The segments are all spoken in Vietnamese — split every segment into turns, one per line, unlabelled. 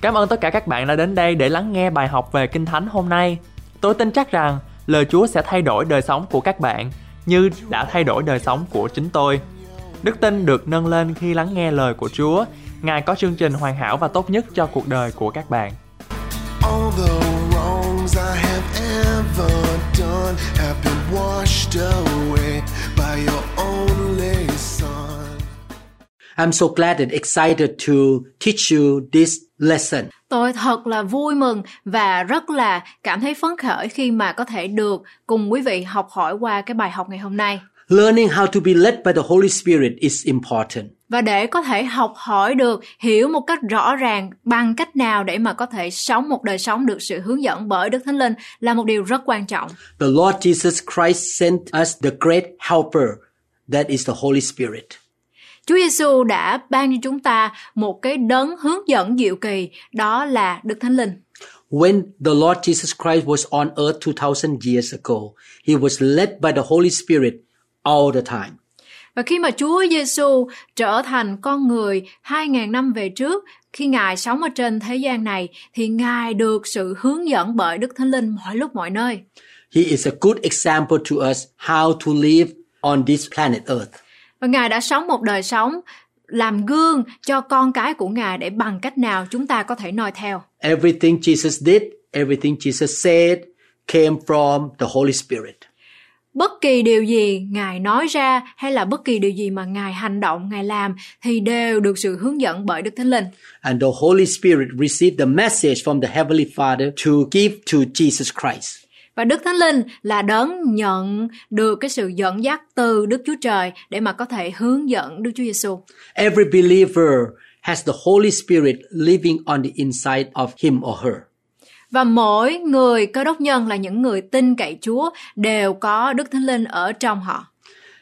Cảm ơn tất cả các bạn đã đến đây để lắng nghe bài học về Kinh Thánh hôm nay. Tôi tin chắc rằng lời Chúa sẽ thay đổi đời sống của các bạn như đã thay đổi đời sống của chính tôi. Đức tin được nâng lên khi lắng nghe lời của Chúa. Ngài có chương trình hoàn hảo và tốt nhất cho cuộc đời của các bạn.
All the wrongs I have ever done have been washed away by your only Son.
I'm so glad and excited to teach you this lesson.
Tôi thật là vui mừng và rất là cảm thấy phấn khởi khi mà có thể được cùng quý vị học hỏi qua cái bài học ngày hôm nay.
Learning how to be led by the Holy Spirit is important.
Và để có thể học hỏi được, hiểu một cách rõ ràng bằng cách nào để mà có thể sống một đời sống được sự hướng dẫn bởi Đức Thánh Linh là một điều rất quan trọng.
The Lord Jesus Christ sent us the great helper that is the Holy Spirit.
Chúa Giêsu đã ban cho chúng ta một cái đấng hướng dẫn diệu kỳ, đó là Đức Thánh Linh.
When the Lord Jesus Christ was on earth 2000 years ago, he was led by the Holy Spirit all the time.
Và khi mà Chúa Giêsu trở thành con người 2000 năm về trước, khi Ngài sống ở trên thế gian này thì Ngài được sự hướng dẫn bởi Đức Thánh Linh mọi lúc mọi nơi.
He is a good example to us how to live on this planet earth.
Và Ngài đã sống một đời sống làm gương cho con cái của Ngài để bằng cách nào chúng ta có thể noi theo.
Everything Jesus did, everything Jesus said came from the Holy Spirit.
Bất kỳ điều gì Ngài nói ra hay là bất kỳ điều gì mà Ngài hành động, Ngài làm thì đều được sự hướng dẫn bởi Đức Thánh Linh.
And the Holy Spirit received the message from the Heavenly Father to give to Jesus Christ.
Và Đức Thánh Linh là đấng nhận được cái sự dẫn dắt từ Đức Chúa Trời để mà có thể hướng dẫn Đức Chúa Giêsu.
Every believer has the Holy Spirit living on the inside of him or her.
Và mỗi người cơ đốc nhân là những người tin cậy Chúa đều có Đức Thánh Linh ở trong họ.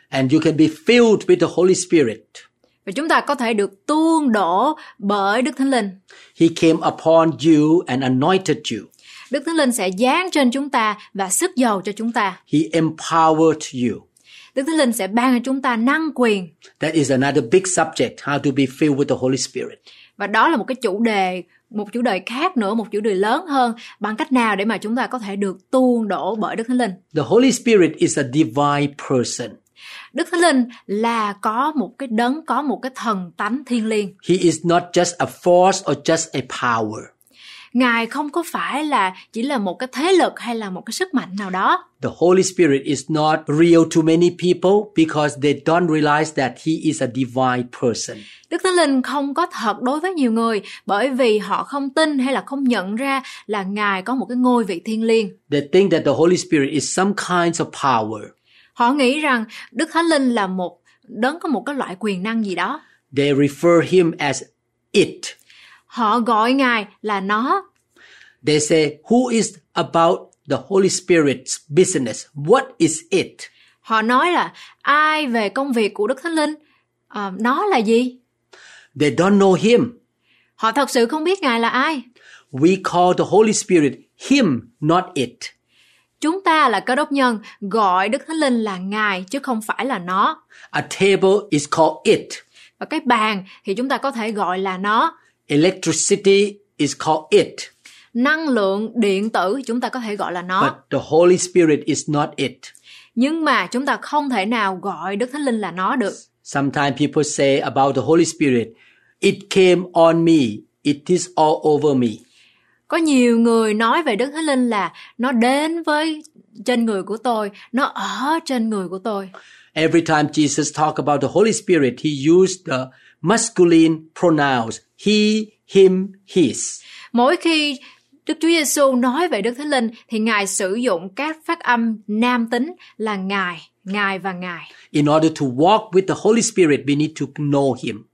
And you can be filled with the Holy Spirit.
Và chúng ta có thể được tuôn đổ bởi Đức Thánh Linh.
He came upon you and anointed you.
Đức Thánh Linh sẽ giáng trên chúng ta và sức dầu cho chúng ta.
He empowered you.
Đức Thánh Linh sẽ ban cho chúng ta năng quyền.
That is another big subject, how to be filled with the Holy Spirit.
Và đó là một cái chủ đề, một chủ đề khác nữa, một chủ đề lớn hơn bằng cách nào để mà chúng ta có thể được tuôn đổ bởi Đức Thánh Linh.
The Holy Spirit is a divine person.
Đức Thánh Linh là có một cái đấng, có một cái thần tánh thiên liêng.
He is not just a force or just a power.
Ngài không có phải là chỉ là một cái thế lực hay là một cái sức mạnh nào đó.
The Holy Spirit is not real to many people because they don't realize that He is a divine person.
Đức Thánh Linh không có thật đối với nhiều người bởi vì họ không tin hay là không nhận ra là Ngài có một cái ngôi vị thiên liêng.
They think that the Holy Spirit is some kinds of power.
Họ nghĩ rằng Đức Thánh Linh là một đấng có một cái loại quyền năng gì đó.
They refer Him as it.
Họ gọi Ngài là nó.
They say, Who is about the Holy Spirit's business? What is it?
Họ nói là ai về công việc của Đức Thánh Linh? Ờ, nó là gì?
They don't know Him.
Họ thật sự không biết Ngài là ai.
We call the Holy Spirit Him, not it.
Chúng ta là cơ đốc nhân gọi Đức Thánh Linh là Ngài chứ không phải là nó.
A table is called it.
Và cái bàn thì chúng ta có thể gọi là nó.
Electricity is called it.
Năng lượng điện tử chúng ta có thể gọi là nó.
But the Holy Spirit is not it.
Nhưng mà chúng ta không thể nào gọi Đức Thánh Linh là nó được.
Sometimes people say about the Holy Spirit, it came on me, it is all over me.
Có nhiều người nói về Đức Thánh Linh là nó đến với trên người của tôi, nó ở trên người của tôi.
Every time Jesus talked about the Holy Spirit, he used the masculine pronouns he, him, his.
Mỗi khi Đức Chúa Giêsu nói về Đức Thánh Linh thì Ngài sử dụng các phát âm nam tính là Ngài, Ngài và Ngài.
In order to walk with the Holy Spirit, we need to know him.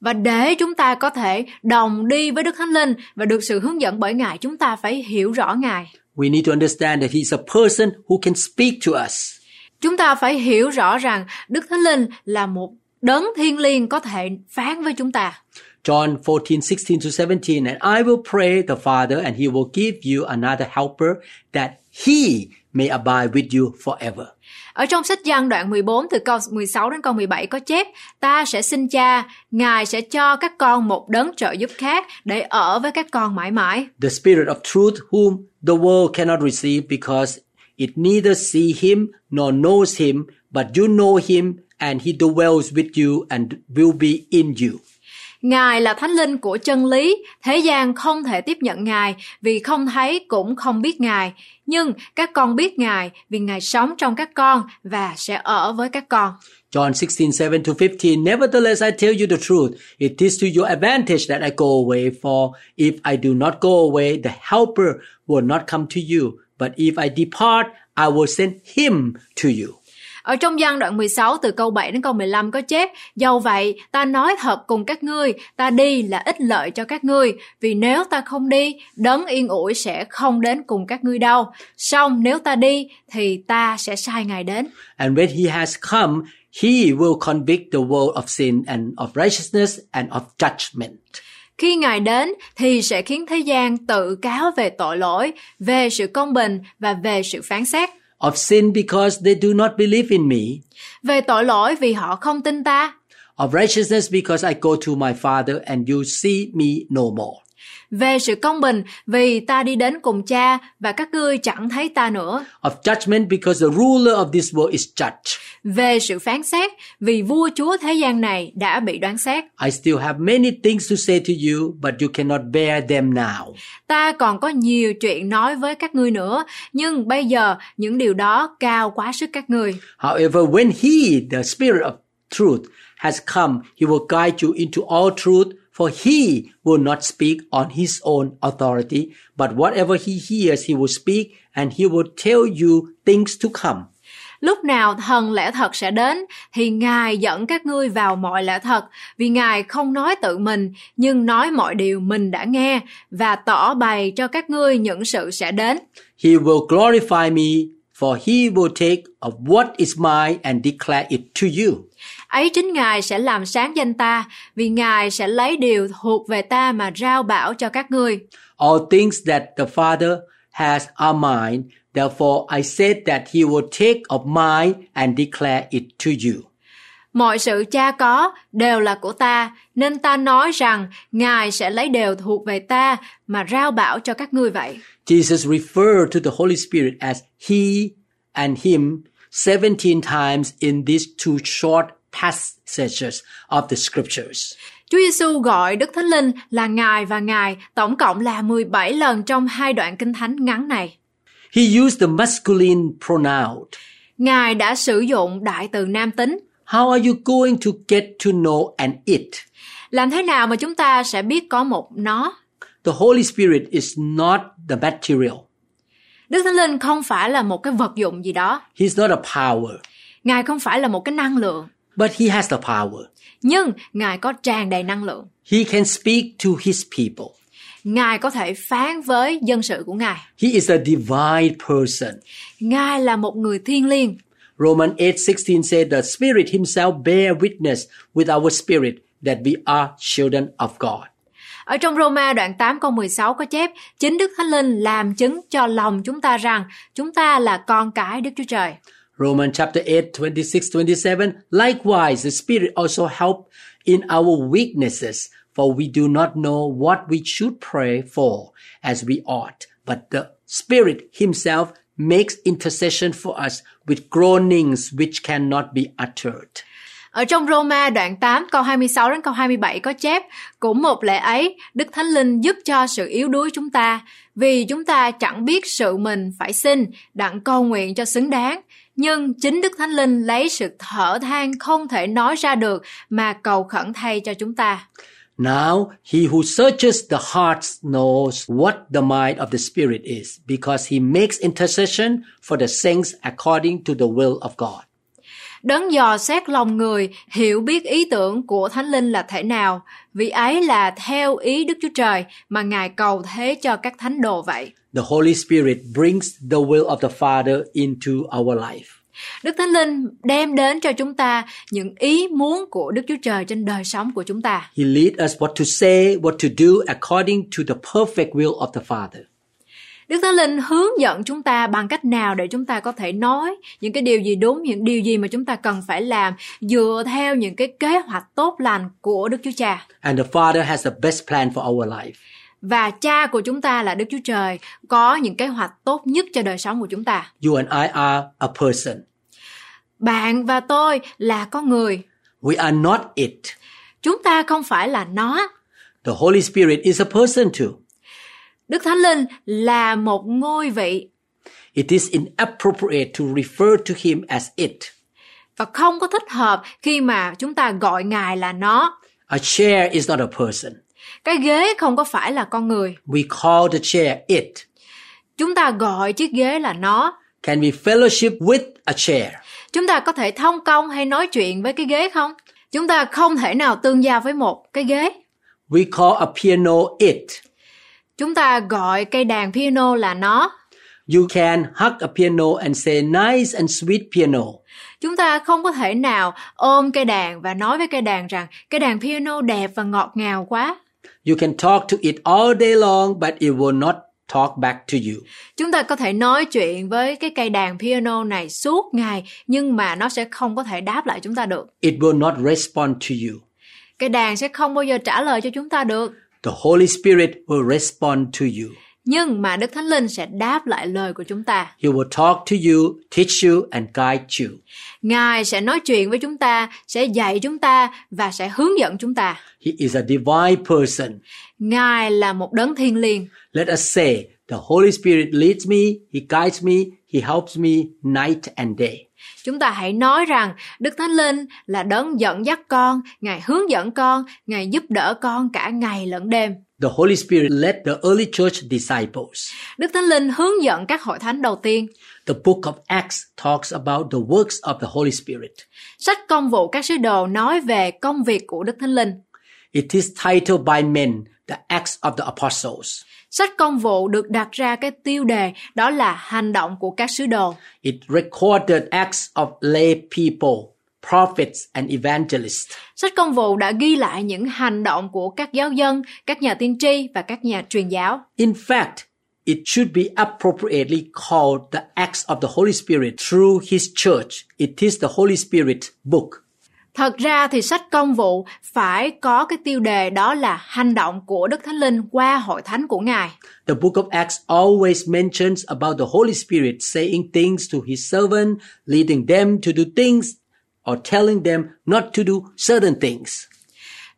Và để chúng ta có thể đồng đi với Đức Thánh Linh và được sự hướng dẫn bởi Ngài, chúng ta phải hiểu rõ Ngài.
We need to understand that he's a person who can speak to us.
Chúng ta phải hiểu rõ rằng Đức Thánh Linh là một đấng thiên liêng có thể phán với chúng ta.
John 14, 16 to 17, and I will pray the Father, and he will give you another helper that he may abide with you forever.
Ở trong sách Giăng đoạn 14 từ câu 16 đến câu 17 có chép, ta sẽ xin cha, Ngài sẽ cho các con một đấng trợ giúp khác để ở với các con mãi mãi.
The Spirit of truth, whom the world cannot receive because it neither see him nor knows him, but you know him, and he dwells with you and will be in you.
Ngài là thánh linh của chân lý, thế gian không thể tiếp nhận Ngài vì không thấy cũng không biết Ngài. Nhưng các con biết Ngài vì Ngài sống trong các con và sẽ ở với các con.
John 16:7 to 15 Nevertheless, I tell you the truth. It is to your advantage that I go away, for if I do not go away, the Helper will not come to you. But if I depart, I will send him to you.
Ở trong văn đoạn 16 từ câu 7 đến câu 15 có chép, Dầu vậy, ta nói thật cùng các ngươi, ta đi là ích lợi cho các ngươi, vì nếu ta không đi, đấng yên ủi sẽ không đến cùng các ngươi đâu. Song nếu ta đi, thì ta sẽ sai Ngài đến.
And when he has come, he will convict the world of sin and of righteousness and of judgment.
Khi Ngài đến thì sẽ khiến thế gian tự cáo về tội lỗi, về sự công bình và về sự phán xét.
Of sin because they do not believe in me.
Về tội lỗi vì họ không tin ta,
Of righteousness because I go to my Father and you see me no more.
Về sự công bình vì ta đi đến cùng cha và các ngươi chẳng thấy ta nữa,
Of judgment because the ruler of this world is judged.
về sự phán xét vì vua chúa thế gian này đã bị đoán xét.
I still have many things to say to you, but you cannot bear them now.
Ta còn có nhiều chuyện nói với các ngươi nữa, nhưng bây giờ những điều đó cao quá sức các ngươi.
However, when he, the Spirit of truth, has come, he will guide you into all truth, for he will not speak on his own authority, but whatever he hears, he will speak, and he will tell you things to come.
Lúc nào thần lẽ thật sẽ đến thì Ngài dẫn các ngươi vào mọi lẽ thật, vì Ngài không nói tự mình, nhưng nói mọi điều mình đã nghe và tỏ bày cho các ngươi những sự sẽ đến.
He will glorify me, for he will take of what is mine and declare it to you.
Ấy chính Ngài sẽ làm sáng danh ta, vì Ngài sẽ lấy điều thuộc về ta mà rao bảo cho các ngươi.
All things that the Father has are mine. Therefore, I said that he will take of mine and declare it to you.
Mọi sự cha có đều là của ta, nên ta nói rằng Ngài sẽ lấy đều thuộc về ta mà rao bảo cho các ngươi vậy.
Jesus referred to the Holy Spirit as he and him 17 times in these two short passages of the scriptures.
Chúa Giêsu gọi Đức Thánh Linh là Ngài và Ngài tổng cộng là 17 lần trong hai đoạn kinh thánh ngắn này.
He used the masculine pronoun.
Ngài đã sử dụng đại từ nam tính.
How are you going to get to know an it?
Làm thế nào mà chúng ta sẽ biết có một nó?
The Holy Spirit is not the material.
Đức Thánh Linh không phải là một cái vật dụng gì đó.
He's not a power,
Ngài không phải là một cái năng lượng.
But he has the power.
Nhưng Ngài có tràn đầy năng lượng.
He can speak to his people.
Ngài có thể phán với dân sự của Ngài.
He is a divine person.
Ngài là một người thiên liêng.
Romans 8:16 said the Spirit himself bear witness with our spirit that we are children of God.
Ở trong Roma đoạn 8 câu 16 có chép, chính Đức Thánh Linh làm chứng cho lòng chúng ta rằng chúng ta là con cái Đức Chúa Trời.
Romans chapter 8, 26, 27. Likewise, the Spirit also help in our weaknesses, for we do not know what we should pray for as we ought, but the Spirit himself makes intercession for us with groanings which cannot be uttered.
Ở trong Roma đoạn 8 câu 26 đến câu 27 có chép, cũng một lẽ ấy, Đức Thánh Linh giúp cho sự yếu đuối chúng ta, vì chúng ta chẳng biết sự mình phải xin, đặng cầu nguyện cho xứng đáng. Nhưng chính Đức Thánh Linh lấy sự thở than không thể nói ra được mà cầu khẩn thay cho chúng ta.
Now, he who searches the hearts knows what the mind of the Spirit is, because he makes intercession for the saints according to the will of God.
Đấng dò xét lòng người, hiểu biết ý tưởng của Thánh Linh là thể nào, vì ấy là theo ý Đức Chúa Trời mà Ngài cầu thế cho các thánh đồ vậy.
The Holy Spirit brings the will of the Father into our life.
Đức Thánh Linh đem đến cho chúng ta những ý muốn của Đức Chúa Trời trên đời sống của chúng ta.
He leads us what to say, what to do according to the perfect will of the Father.
Đức Thánh Linh hướng dẫn chúng ta bằng cách nào để chúng ta có thể nói những cái điều gì đúng, những điều gì mà chúng ta cần phải làm dựa theo những cái kế hoạch tốt lành của Đức Chúa Cha.
And the Father has the best plan for our life.
Và cha của chúng ta là Đức Chúa Trời có những kế hoạch tốt nhất cho đời sống của chúng ta.
You and I are a person.
Bạn và tôi là con người.
We are not it.
Chúng ta không phải là nó.
The Holy Spirit is a person too.
Đức Thánh Linh là một ngôi vị
It is inappropriate to refer to him as it.
và không có thích hợp khi mà chúng ta gọi Ngài là nó.
A chair is not a person.
Cái ghế không có phải là con người.
We call the chair it.
Chúng ta gọi chiếc ghế là nó.
Can we fellowship with a chair?
Chúng ta có thể thông công hay nói chuyện với cái ghế không? Chúng ta không thể nào tương giao với một cái ghế.
We call a piano it.
Chúng ta gọi cây đàn piano là nó.
You can hug a piano and say nice and sweet piano.
Chúng ta không có thể nào ôm cây đàn và nói với cây đàn rằng cây đàn piano đẹp và ngọt ngào quá.
You can talk to it all day long, but it will not talk back to you.
Chúng ta có thể nói chuyện với cái cây đàn piano này suốt ngày nhưng mà nó sẽ không có thể đáp lại chúng ta được.
It will not respond to you.
Cây đàn sẽ không bao giờ trả lời cho chúng ta được.
The Holy Spirit will respond to you.
Nhưng mà Đức Thánh Linh sẽ đáp lại lời của chúng ta.
He will talk to you, teach you, and guide you.
Ngài sẽ nói chuyện với chúng ta, sẽ dạy chúng ta và sẽ hướng dẫn chúng ta.
He is a divine person.
Ngài là một đấng thiên liêng.
Let us say, the Holy Spirit leads me, He guides me, He helps me night and day.
Chúng ta hãy nói rằng Đức Thánh Linh là đấng dẫn dắt con, Ngài hướng dẫn con, Ngài giúp đỡ con cả ngày lẫn đêm.
The Holy Spirit led the early church disciples.
Đức Thánh Linh hướng dẫn các hội thánh đầu tiên.
The book of Acts talks about the works of the Holy Spirit.
Sách công vụ các sứ đồ nói về công việc của Đức Thánh Linh.
It is titled by men, the Acts of the Apostles.
Sách công vụ được đặt ra cái tiêu đề đó là hành động của các sứ đồ.
It recorded acts of lay people, prophets, and evangelists.
Sách công vụ đã ghi lại những hành động của các giáo dân, các nhà tiên tri và các nhà truyền giáo.
In fact, it should be appropriately called the Acts of the Holy Spirit through His church. It is the Holy Spirit book.
Thật ra thì sách công vụ phải có cái tiêu đề đó là hành động của Đức Thánh Linh qua hội thánh của Ngài.
The book of Acts always mentions about the Holy Spirit saying things to His servant, leading them to do things, or telling them not to do certain things.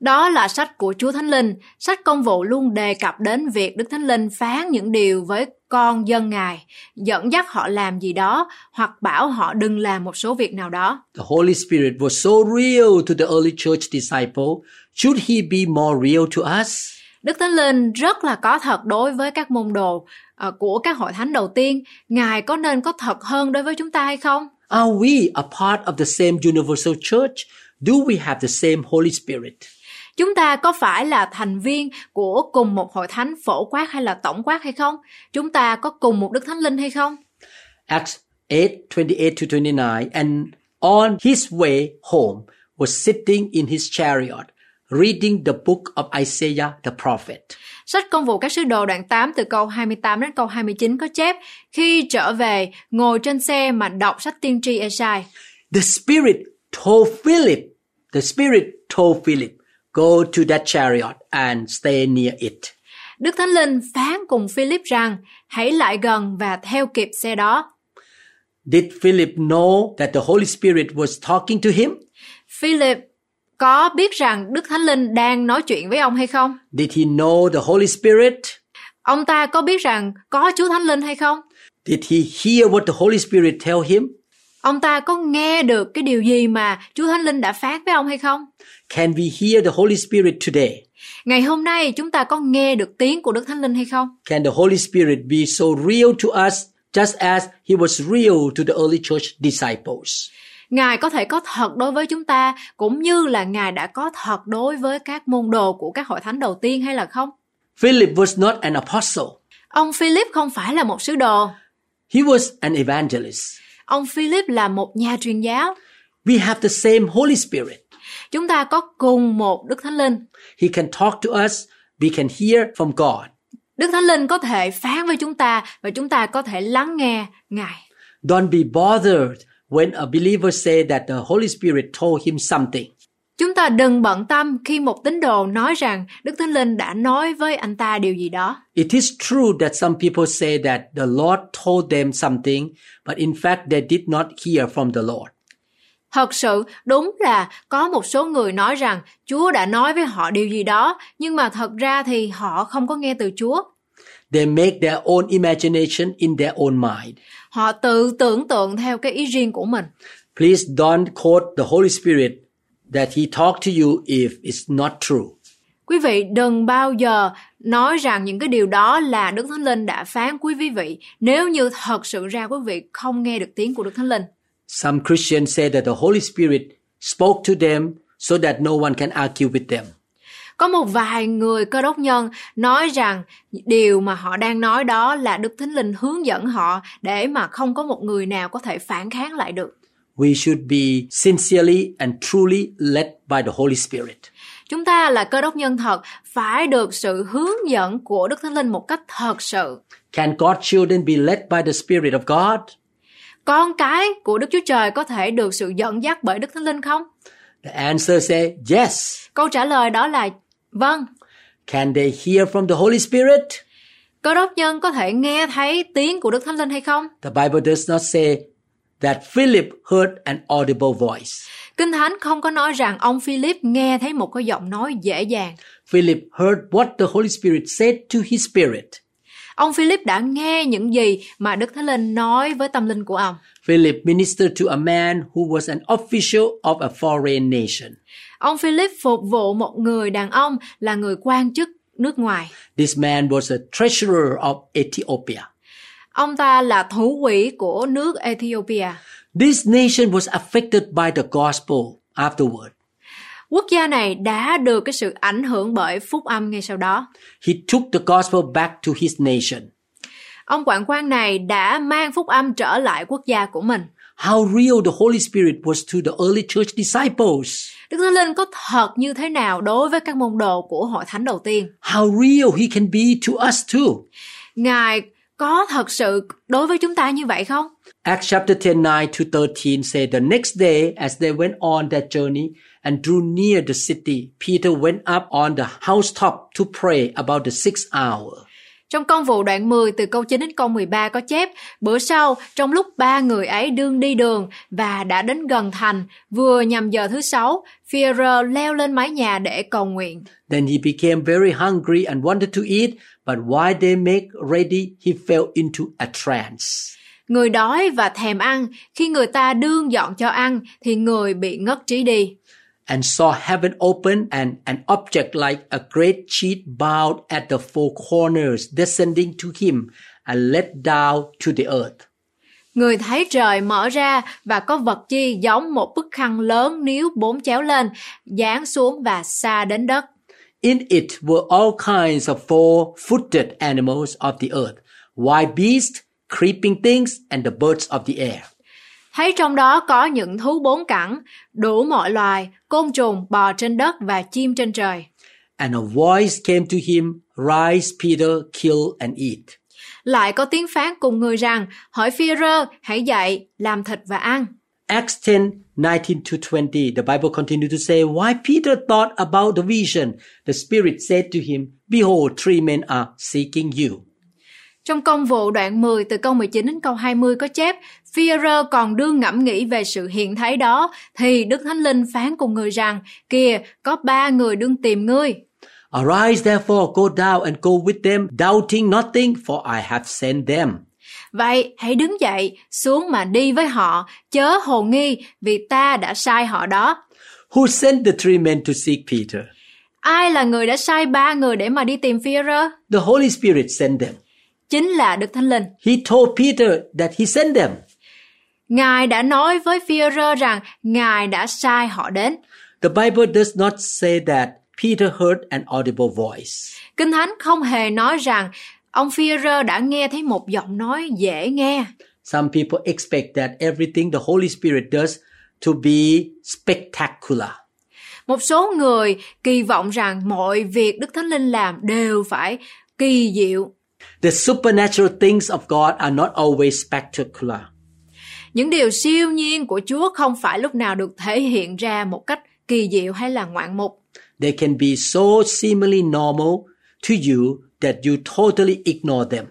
Đó là sách của Chúa Thánh Linh. Sách công vụ luôn đề cập đến việc Đức Thánh Linh phán những điều với con dân Ngài, dẫn dắt họ làm gì đó hoặc bảo họ đừng làm một số việc nào đó.
The Holy Spirit was so real to the early church disciple. Should He be more real to us?
Đức Thánh Linh rất là có thật đối với các môn đồ ờ, của các hội thánh đầu tiên. Ngài có nên có thật hơn đối với chúng ta hay không?
Are we a part of the same universal church? Do we have the same Holy Spirit?
Chúng ta có phải là thành viên của cùng một hội thánh phổ quát hay là tổng quát hay không? Chúng ta có cùng một Đức Thánh Linh hay không?
Acts 8 28 to 29. And on his way home was sitting in his chariot, reading the book of Isaiah the prophet.
Sách công vụ các sứ đồ đoạn 8 từ câu 28 đến câu 29 có chép Khi trở về, ngồi trên xe mà đọc sách tiên tri Esai.
The Spirit told Philip, the Spirit told Philip, go to that chariot and stay near it.
Đức Thánh Linh phán cùng Philip rằng hãy lại gần và theo kịp xe đó.
Did Philip know that the Holy Spirit was talking to him?
Philip có biết rằng Đức Thánh Linh đang nói chuyện với ông hay không?
Did he know the Holy Spirit?
Ông ta có biết rằng có Chúa Thánh Linh hay không?
Did he hear what the Holy Spirit tell him?
Ông ta có nghe được cái điều gì mà Chúa Thánh Linh đã phán với ông hay không?
Can we hear the Holy Spirit today?
Ngày hôm nay chúng ta có nghe được tiếng của Đức Thánh Linh hay không?
Can the Holy Spirit be so real to us just as he was real to the early church disciples?
Ngài có thể có thật đối với chúng ta cũng như là Ngài đã có thật đối với các môn đồ của các hội thánh đầu tiên hay là không?
Philip was not an apostle.
Ông Philip không phải là một sứ đồ.
He was an evangelist.
Ông Philip là một nhà truyền giáo.
We have the same Holy Spirit.
Chúng ta có cùng một Đức Thánh Linh.
He can talk to us. We can hear from God.
Đức Thánh Linh có thể phán với chúng ta và chúng ta có thể lắng nghe Ngài.
Don't be bothered when a believer say that the Holy Spirit told him something.
Chúng ta đừng bận tâm khi một tín đồ nói rằng Đức Thánh Linh đã nói với anh ta điều gì đó.
It is true that some people say that the Lord told them something, but in fact they did not hear from the Lord.
Thật sự đúng là có một số người nói rằng Chúa đã nói với họ điều gì đó, nhưng mà thật ra thì họ không có nghe từ Chúa.
They make their own imagination in their own mind.
Họ tự tưởng tượng theo cái ý riêng của mình.
Please don't quote the Holy Spirit that He talked to you if it's not true.
Quý vị đừng bao giờ nói rằng những cái điều đó là Đức Thánh Linh đã phán quý vị nếu như thật sự ra quý vị không nghe được tiếng của Đức Thánh Linh.
Some Christians say that the Holy Spirit spoke to them so that no one can argue with them.
Có một vài người cơ đốc nhân nói rằng điều mà họ đang nói đó là Đức Thánh Linh hướng dẫn họ để mà không có một người nào có thể phản kháng lại được.
We should be sincerely and truly led by the Holy Spirit.
Chúng ta là cơ đốc nhân thật phải được sự hướng dẫn của Đức Thánh Linh một cách thật sự.
Can God's children be led by the Spirit of God?
Con cái của Đức Chúa Trời có thể được sự dẫn dắt bởi Đức Thánh Linh không?
The answer say yes.
Câu trả lời đó là vâng.
Can they hear from the Holy Spirit?
Cơ đốc nhân có thể nghe thấy tiếng của Đức Thánh Linh hay không?
The Bible does not say that Philip heard an audible voice.
Kinh Thánh không có nói rằng ông Philip nghe thấy một cái giọng nói dễ dàng.
Philip heard what the Holy Spirit said to his spirit.
Ông Philip đã nghe những gì mà Đức Thánh Linh nói với tâm linh của ông.
Philip ministered to a man who was an official of a foreign nation.
Ông Philip phục vụ một người đàn ông là người quan chức nước ngoài.
This man was a treasurer of Ethiopia.
Ông ta là thủ quỹ của nước Ethiopia.
This nation was affected by the gospel afterward.
Quốc gia này đã được cái sự ảnh hưởng bởi phúc âm ngay sau đó.
He took the gospel back to his nation.
Ông quản quan này đã mang phúc âm trở lại quốc gia của mình.
How real the Holy Spirit was to the early church disciples.
Đức Thánh Linh có thật như thế nào đối với các môn đồ của hội thánh đầu tiên?
How real he can be to us too.
Ngài có thật sự đối với chúng ta như vậy không?
Acts chapter 10, 9 to 13 say the next day as they went on their journey and drew near the city, Peter went up on the housetop to pray about the sixth hour.
Trong công vụ đoạn 10 từ câu 9 đến câu 13 có chép, bữa sau, trong lúc ba người ấy đương đi đường và đã đến gần thành, vừa nhằm giờ thứ sáu, Führer leo lên mái nhà để cầu nguyện.
Then he became very hungry and wanted to eat, but while they make ready, he fell into a trance.
Người đói và thèm ăn, khi người ta đương dọn cho ăn thì người bị ngất trí đi.
and saw heaven open and an object like a great sheet bowed at the four corners descending to him and let down to the earth.
Người thấy trời mở ra và có vật chi giống một bức khăn lớn níu bốn chéo lên, giáng xuống và xa đến đất.
In it were all kinds of four-footed animals of the earth, wild beasts, creeping things, and the birds of the air.
Thấy trong đó có những thú bốn cẳng, đủ mọi loài, côn trùng bò trên đất và chim trên trời.
And a voice came to him, Rise, Peter, kill and eat.
Lại có tiếng phán cùng người rằng, hỏi Phi-rơ, hãy dậy, làm thịt và ăn.
Acts 10, 19 to 20, the Bible continued to say, Why Peter thought about the vision, the Spirit said to him, Behold, three men are seeking you.
Trong công vụ đoạn 10 từ câu 19 đến câu 20 có chép, Phi-rơ còn đương ngẫm nghĩ về sự hiện thấy đó, thì Đức Thánh Linh phán cùng người rằng, kìa, có ba người đương tìm ngươi.
Arise therefore, go down and go with them, doubting nothing, for I have sent them.
Vậy hãy đứng dậy, xuống mà đi với họ, chớ hồ nghi, vì ta đã sai họ đó.
Who sent the three men to seek Peter?
Ai là người đã sai ba người để mà đi tìm Phi-rơ?
The Holy Spirit sent them.
Chính là Đức Thánh Linh.
He told Peter that he sent them.
Ngài đã nói với Phi-rơ rằng Ngài đã sai họ đến.
The Bible does not say that Peter heard an audible voice.
Kinh Thánh không hề nói rằng ông Phi-rơ đã nghe thấy một giọng nói dễ nghe.
Some people expect that everything the Holy Spirit does to be spectacular.
Một số người kỳ vọng rằng mọi việc Đức Thánh Linh làm đều phải kỳ diệu.
The supernatural things of God are not always spectacular.
Những điều siêu nhiên của Chúa không phải lúc nào được thể hiện ra một cách kỳ diệu hay là ngoạn mục.
They can be so seemingly normal to you that you totally ignore them.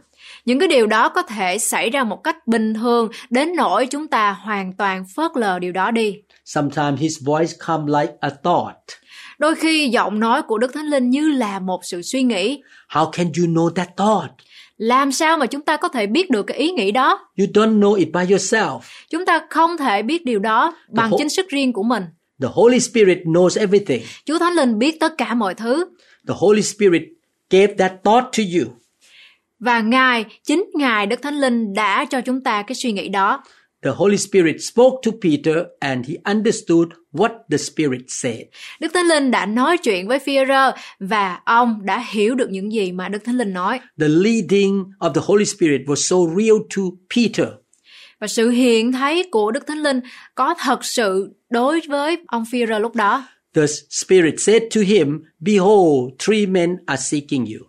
Những cái điều đó có thể xảy ra một cách bình thường đến nỗi chúng ta hoàn toàn phớt lờ điều đó đi.
Sometimes his voice come like a thought.
Đôi khi giọng nói của Đức Thánh Linh như là một sự suy nghĩ.
How can you know that thought?
Làm sao mà chúng ta có thể biết được cái ý nghĩ đó?
You don't know it by yourself.
Chúng ta không thể biết điều đó bằng chính sức riêng của mình.
The Holy Spirit knows everything.
Chúa Thánh Linh biết tất cả mọi thứ
The Holy Spirit gave that thought to you.
và Ngài, chính Ngài Đức Thánh Linh đã cho chúng ta cái suy nghĩ đó.
The Holy Spirit spoke to Peter and he understood what the Spirit said.
Đức Thánh Linh đã nói chuyện với Phi-rơ và ông đã hiểu được những gì mà Đức Thánh Linh nói.
The leading of the Holy Spirit was so real to Peter.
Và sự hiện thấy của Đức Thánh Linh có thật sự đối với ông Phi-rơ lúc đó.
The Spirit said to him, Behold, three men are seeking you.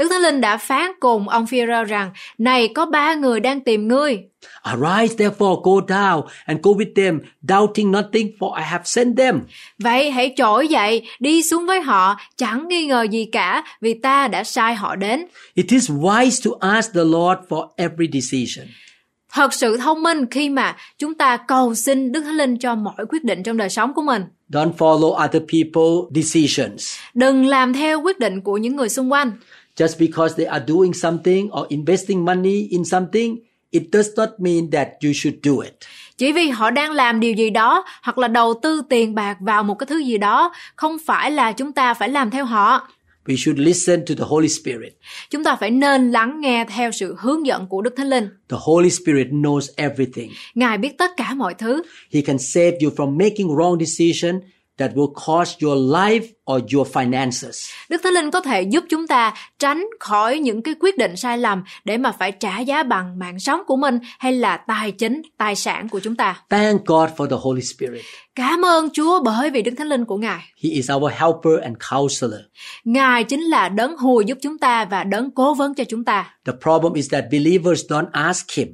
Đức Thánh Linh đã phán cùng ông Phi-rơ rằng, này có ba người đang tìm ngươi.
Arise therefore, go down and go with them, doubting nothing, for I have sent them.
Vậy hãy trỗi dậy, đi xuống với họ, chẳng nghi ngờ gì cả, vì ta đã sai họ đến.
It is wise to ask the Lord for every decision.
Thật sự thông minh khi mà chúng ta cầu xin Đức Thánh Linh cho mọi quyết định trong đời sống của mình.
Don't follow other people's decisions.
Đừng làm theo quyết định của những người xung quanh.
Just because they are doing something or investing money in something, it does not mean that you should do it.
Chỉ vì họ đang làm điều gì đó hoặc là đầu tư tiền bạc vào một cái thứ gì đó, không phải là chúng ta phải làm theo họ.
We should listen to the Holy Spirit.
Chúng ta phải nên lắng nghe theo sự hướng dẫn của Đức Thánh Linh.
The Holy Spirit knows everything.
Ngài biết tất cả mọi thứ.
He can save you from making wrong decision that will cost your life or your finances.
Đức Thánh Linh có thể giúp chúng ta tránh khỏi những cái quyết định sai lầm để mà phải trả giá bằng mạng sống của mình hay là tài chính, tài sản của chúng ta.
Thank God for the Holy Spirit.
Cảm ơn Chúa bởi vì Đức Thánh Linh của Ngài.
He is our helper and counselor.
Ngài chính là đấng hùi giúp chúng ta và đấng cố vấn cho chúng ta.
The problem is that believers don't ask him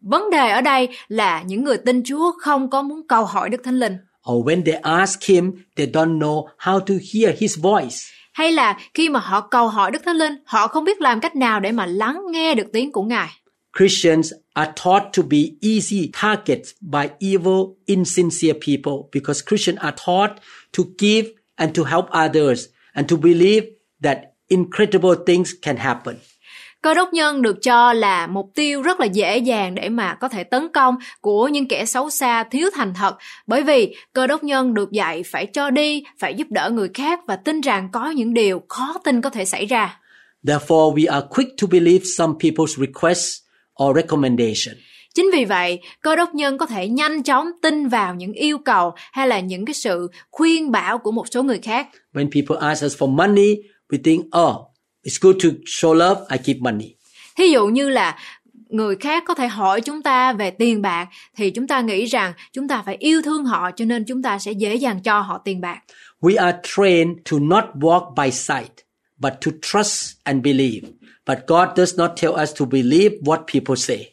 Vấn đề ở đây là những người tin Chúa không có muốn cầu hỏi Đức Thánh Linh.
Or when they ask him, they don't know how to hear his voice.
Hay là khi mà họ cầu hỏi Đức Thánh Linh, họ không biết làm cách nào để mà lắng nghe được tiếng của Ngài.
Christians are taught to be easy targets by evil, insincere people because Christians are taught to give and to help others and to believe that incredible things can happen.
Cơ đốc nhân được cho là mục tiêu rất là dễ dàng để mà có thể tấn công của những kẻ xấu xa thiếu thành thật bởi vì cơ đốc nhân được dạy phải cho đi, phải giúp đỡ người khác và tin rằng có những điều khó tin có thể xảy ra.
Therefore, we are quick to believe some people's requests or recommendation.
Chính vì vậy, cơ đốc nhân có thể nhanh chóng tin vào những yêu cầu hay là những cái sự khuyên bảo của một số người khác.
When people ask us for money, we think, oh, it's good to show love, I give money.
Thí dụ như là người khác có thể hỏi chúng ta về tiền bạc thì chúng ta nghĩ rằng chúng ta phải yêu thương họ cho nên chúng ta sẽ dễ dàng cho họ tiền bạc.
We are trained to not walk by sight, but to trust and believe. But God does not tell us to believe what people say.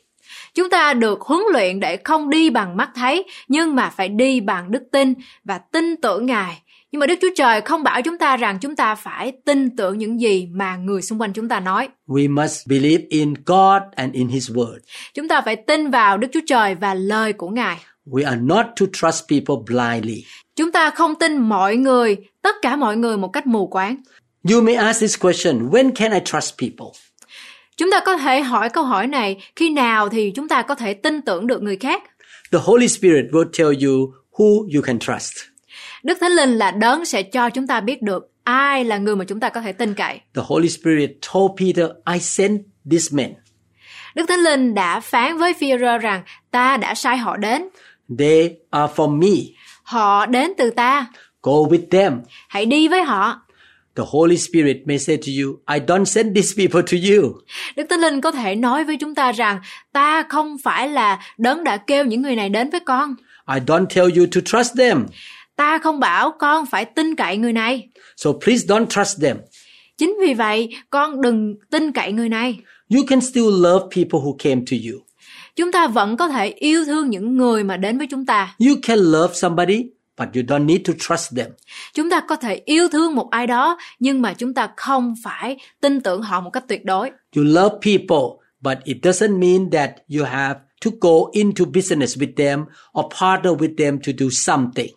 Chúng ta được huấn luyện để không đi bằng mắt thấy nhưng mà phải đi bằng đức tin và tin tưởng Ngài. Nhưng mà Đức Chúa Trời không bảo chúng ta rằng chúng ta phải tin tưởng những gì mà người xung quanh chúng ta nói.
We must believe in God and in His Word.
Chúng ta phải tin vào Đức Chúa Trời và lời của Ngài.
We are not to trust people blindly.
Chúng ta không tin mọi người, tất cả mọi người một cách mù quáng.
You may ask this question When can I trust people?
Chúng ta có thể hỏi câu hỏi này, khi nào thì chúng ta có thể tin tưởng được người khác?
The Holy Spirit will tell you who you can trust.
Đức Thánh Linh là đấng sẽ cho chúng ta biết được ai là người mà chúng ta có thể tin cậy.
The Holy Spirit told Peter, I sent these men.
Đức Thánh Linh đã phán với Phi-rơ rằng ta đã sai họ đến.
They are from me.
Họ đến từ ta.
Go with them.
Hãy đi với họ.
The Holy Spirit may say to you, I don't send these people to you.
Đức Thánh Linh có thể nói với chúng ta rằng ta không phải là đấng đã kêu những người này đến với con.
I don't tell you to trust them.
Ta không bảo con phải tin cậy người này.
So please don't trust them.
Chính vì vậy, con đừng tin cậy người này.
You can still love people who came to you.
Chúng ta vẫn có thể yêu thương những người mà đến với chúng ta.
You can love somebody, but you don't need to trust them.
Chúng ta có thể yêu thương một ai đó, nhưng mà chúng ta không phải tin tưởng họ một cách tuyệt đối.
You love people, but it doesn't mean that you have to go into business with them or partner with them to do something.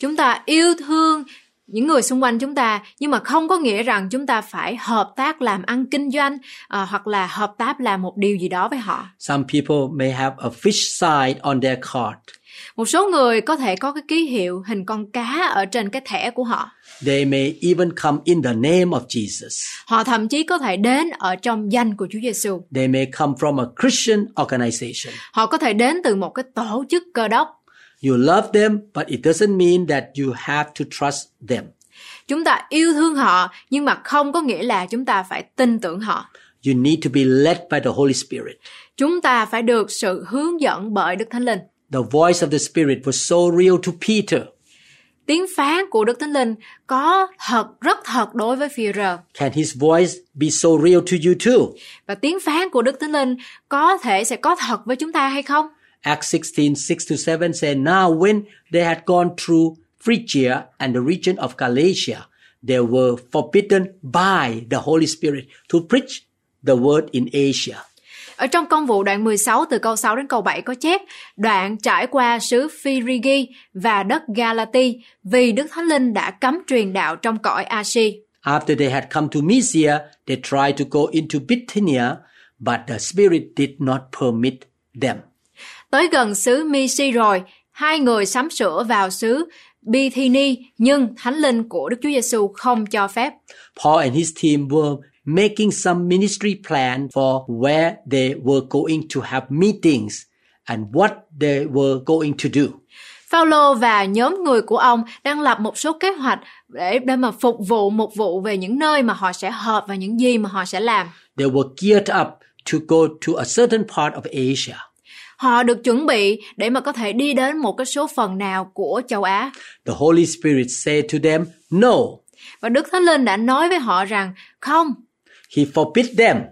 Chúng ta yêu thương những người xung quanh chúng ta nhưng mà không có nghĩa rằng chúng ta phải hợp tác làm ăn kinh doanh à, hoặc là hợp tác làm một điều gì đó với họ
Some people may have a fish sign on their card.
một số người có thể có cái ký hiệu hình con cá ở trên cái thẻ của họ
They may even come in the name of Jesus.
họ thậm chí có thể đến ở trong danh của Chúa Giêsu
They may come from a Christian organization.
họ có thể đến từ một cái tổ chức cơ đốc
You love them, but it doesn't mean that you have to trust them.
chúng ta yêu thương họ nhưng mà không có nghĩa là chúng ta phải tin tưởng họ
You need to be led by the Holy Spirit.
chúng ta phải được sự hướng dẫn bởi Đức Thánh Linh
The voice of the Spirit was so real to Peter.
tiếng phán của Đức Thánh Linh có thật rất thật đối với Phi-rơ
Can his voice be so real to you too?
và tiếng phán của Đức Thánh Linh có thể sẽ có thật với chúng ta hay không?
Acts 16, 6 to 7 say, Now when they had gone through Phrygia and the region of Galatia, they were forbidden by the Holy Spirit to preach the word in Asia.
Ở trong công vụ đoạn 16 từ câu 6 đến câu 7 có chép đoạn trải qua xứ Phrygi và đất Galati vì Đức Thánh Linh đã cấm truyền đạo trong cõi Asia.
After they had come to Mysia, they tried to go into Bithynia, but the Spirit did not permit them.
Tới gần xứ Mysi rồi, hai người sắm sửa vào xứ Bithyni nhưng Thánh Linh của Đức Chúa Giêsu không cho phép.
Paul and his team were making some ministry plan for where they were going to have meetings and what they were going to do.
Phaolô và nhóm người của ông đang lập một số kế hoạch để để mà phục vụ một vụ về những nơi mà họ sẽ họp và những gì mà họ sẽ làm.
They were geared up to go to a certain part of Asia.
Họ được chuẩn bị để mà có thể đi đến một cái số phần nào của châu Á.
The Holy Spirit said to them, No.
Và Đức Thánh Linh đã nói với họ rằng không,
He forbid them.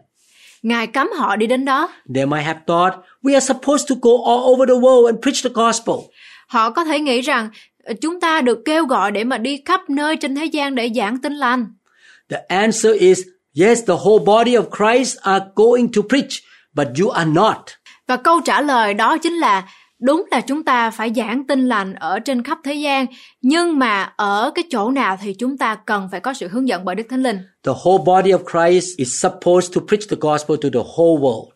Ngài cấm họ đi đến đó.
They might have thought, We are supposed to go all over the world and preach the gospel.
Họ có thể nghĩ rằng "Ờ, chúng ta được kêu gọi để mà đi khắp nơi trên thế gian để giảng tin lành.
The answer is, Yes, the whole body of Christ are going to preach, but you are not.
Và câu trả lời đó chính là đúng là chúng ta phải giảng tin lành ở trên khắp thế gian, nhưng mà ở cái chỗ nào thì chúng ta cần phải có sự hướng dẫn bởi Đức Thánh Linh.
The whole body of Christ is supposed to preach the gospel to the whole world.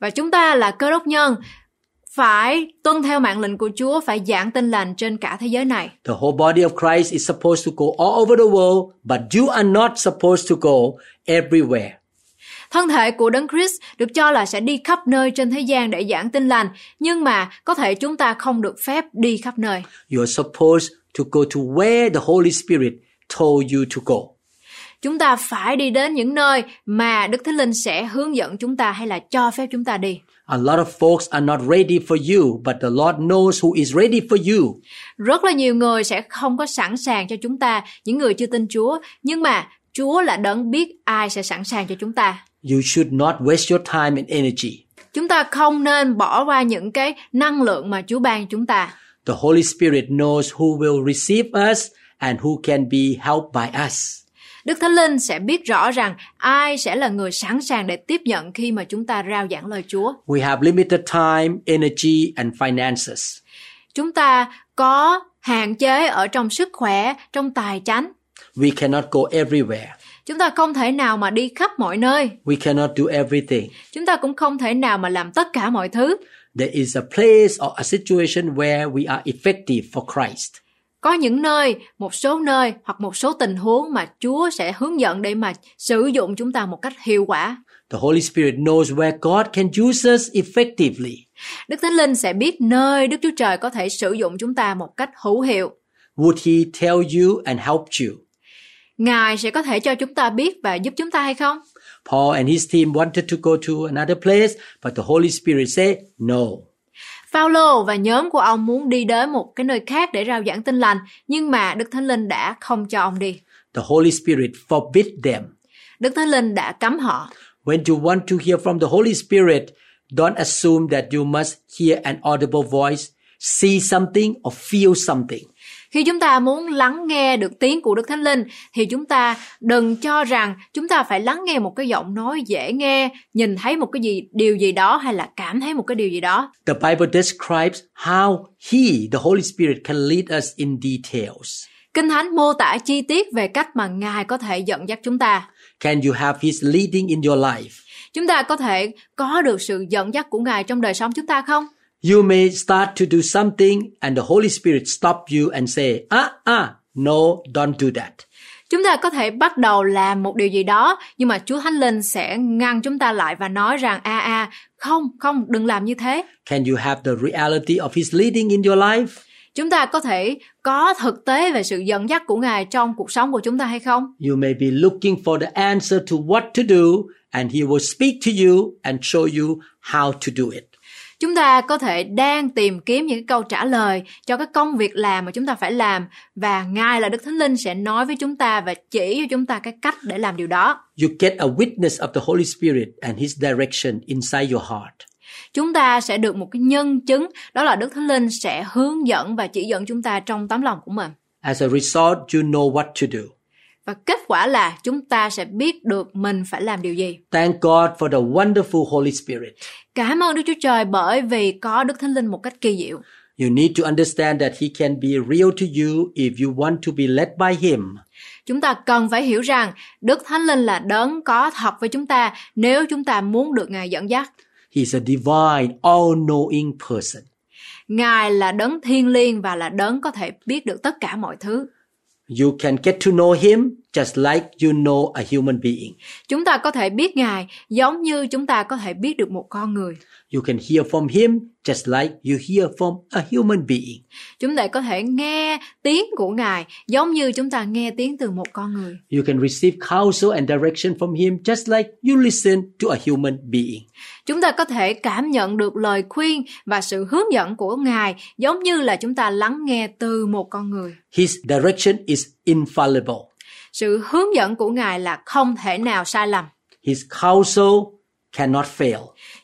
Và chúng ta là cơ đốc nhân phải tuân theo mạng lệnh của Chúa phải giảng tin lành trên cả thế giới này.
The whole body of Christ is supposed to go all over the world, but you are not supposed to go everywhere.
Thân thể của Đấng Christ được cho là sẽ đi khắp nơi trên thế gian để giảng tin lành, nhưng mà có thể chúng ta không được phép đi khắp nơi.
You are supposed to go to where the Holy Spirit told you to go.
Chúng ta phải đi đến những nơi mà Đức Thánh Linh sẽ hướng dẫn chúng ta hay là cho phép chúng ta đi.
A lot of folks are not ready for you, but the Lord knows who is ready for you.
Rất là nhiều người sẽ không có sẵn sàng cho chúng ta, những người chưa tin Chúa, nhưng mà Chúa là đấng biết ai sẽ sẵn sàng cho chúng ta.
You should not waste your time and energy.
Chúng ta không nên bỏ qua những cái năng lượng mà Chúa ban chúng ta.
The Holy Spirit knows who will receive us and who can be helped by us.
Đức Thánh Linh sẽ biết rõ rằng ai sẽ là người sẵn sàng để tiếp nhận khi mà chúng ta rao giảng lời Chúa.
We have limited time, energy, and finances.
Chúng ta có hạn chế ở trong sức khỏe, trong tài chánh.
We cannot go everywhere.
Chúng ta không thể nào mà đi khắp mọi nơi.
We cannot do everything.
Chúng ta cũng không thể nào mà làm tất cả mọi thứ.
There is a place or a situation where we are effective for Christ.
Có những nơi, một số nơi hoặc một số tình huống mà Chúa sẽ hướng dẫn để mà sử dụng chúng ta một cách hiệu quả.
The Holy Spirit knows where God can use us effectively.
Đức Thánh Linh sẽ biết nơi Đức Chúa Trời có thể sử dụng chúng ta một cách hữu hiệu.
Would He tell you and help you?
Ngài sẽ có thể cho chúng ta biết và giúp chúng ta hay không?
Paul and his team wanted to go to another place, but the Holy Spirit said no.
Phaolô và nhóm của ông muốn đi đến một cái nơi khác để rao giảng tin lành, nhưng mà Đức Thánh Linh đã không cho ông đi.
The Holy Spirit forbid them.
Đức Thánh Linh đã cấm họ.
When you want to hear from the Holy Spirit, don't assume that you must hear an audible voice, see something, or feel something.
Khi chúng ta muốn lắng nghe được tiếng của Đức Thánh Linh thì chúng ta đừng cho rằng chúng ta phải lắng nghe một cái giọng nói dễ nghe, nhìn thấy một cái gì điều gì đó hay là cảm thấy một cái điều gì đó.
The Bible describes how He, the Holy Spirit, can lead us in details.
Kinh Thánh mô tả chi tiết về cách mà Ngài có thể dẫn dắt chúng ta.
Can you have His leading in your life?
Chúng ta có thể có được sự dẫn dắt của Ngài trong đời sống chúng ta không?
You may start to do something and the Holy Spirit stop you and say, ah, ah, no, don't do that.
Chúng ta có thể bắt đầu làm một điều gì đó nhưng mà Chúa Thánh Linh sẽ ngăn chúng ta lại và nói rằng a a không, không đừng làm như thế.
Can you have the reality of His leading in your life?
Chúng ta có thể có thực tế về sự dẫn dắt của Ngài trong cuộc sống của chúng ta hay không?
You may be looking for the answer to what to do and He will speak to you and show you how to do it.
Chúng ta có thể đang tìm kiếm những câu trả lời cho cái công việc làm mà chúng ta phải làm và Ngài là Đức Thánh Linh sẽ nói với chúng ta và chỉ cho chúng ta cái cách để làm điều đó.
You get a witness of the Holy Spirit and His direction inside your heart.
Chúng ta sẽ được một cái nhân chứng đó là Đức Thánh Linh sẽ hướng dẫn và chỉ dẫn chúng ta trong tấm lòng của mình.
As a result, you know what to do.
Và kết quả là chúng ta sẽ biết được mình phải làm điều gì.
Thank God for the wonderful Holy Spirit.
Cảm ơn Đức Chúa Trời bởi vì có Đức Thánh Linh một cách kỳ diệu.
You need to understand that He can be real to you if you want to be led by Him.
Chúng ta cần phải hiểu rằng Đức Thánh Linh là đấng có thật với chúng ta nếu chúng ta muốn được Ngài dẫn dắt.
He's a divine, all-knowing person.
Ngài là đấng thiên liêng và là đấng có thể biết được tất cả mọi thứ.
You can get to know Him just like you know a human being.
Chúng ta có thể biết Ngài giống như chúng ta có thể biết được một con người.
You can hear from Him just like you hear from a human being.
Chúng ta có thể nghe tiếng của Ngài giống như chúng ta nghe tiếng từ một con người.
You can receive counsel and direction from Him just like you listen to a human being.
Chúng ta có thể cảm nhận được lời khuyên và sự hướng dẫn của Ngài giống như là chúng ta lắng nghe từ một con người.
His direction is infallible.
Sự hướng dẫn của Ngài là không thể nào sai lầm.
His counsel cannot fail.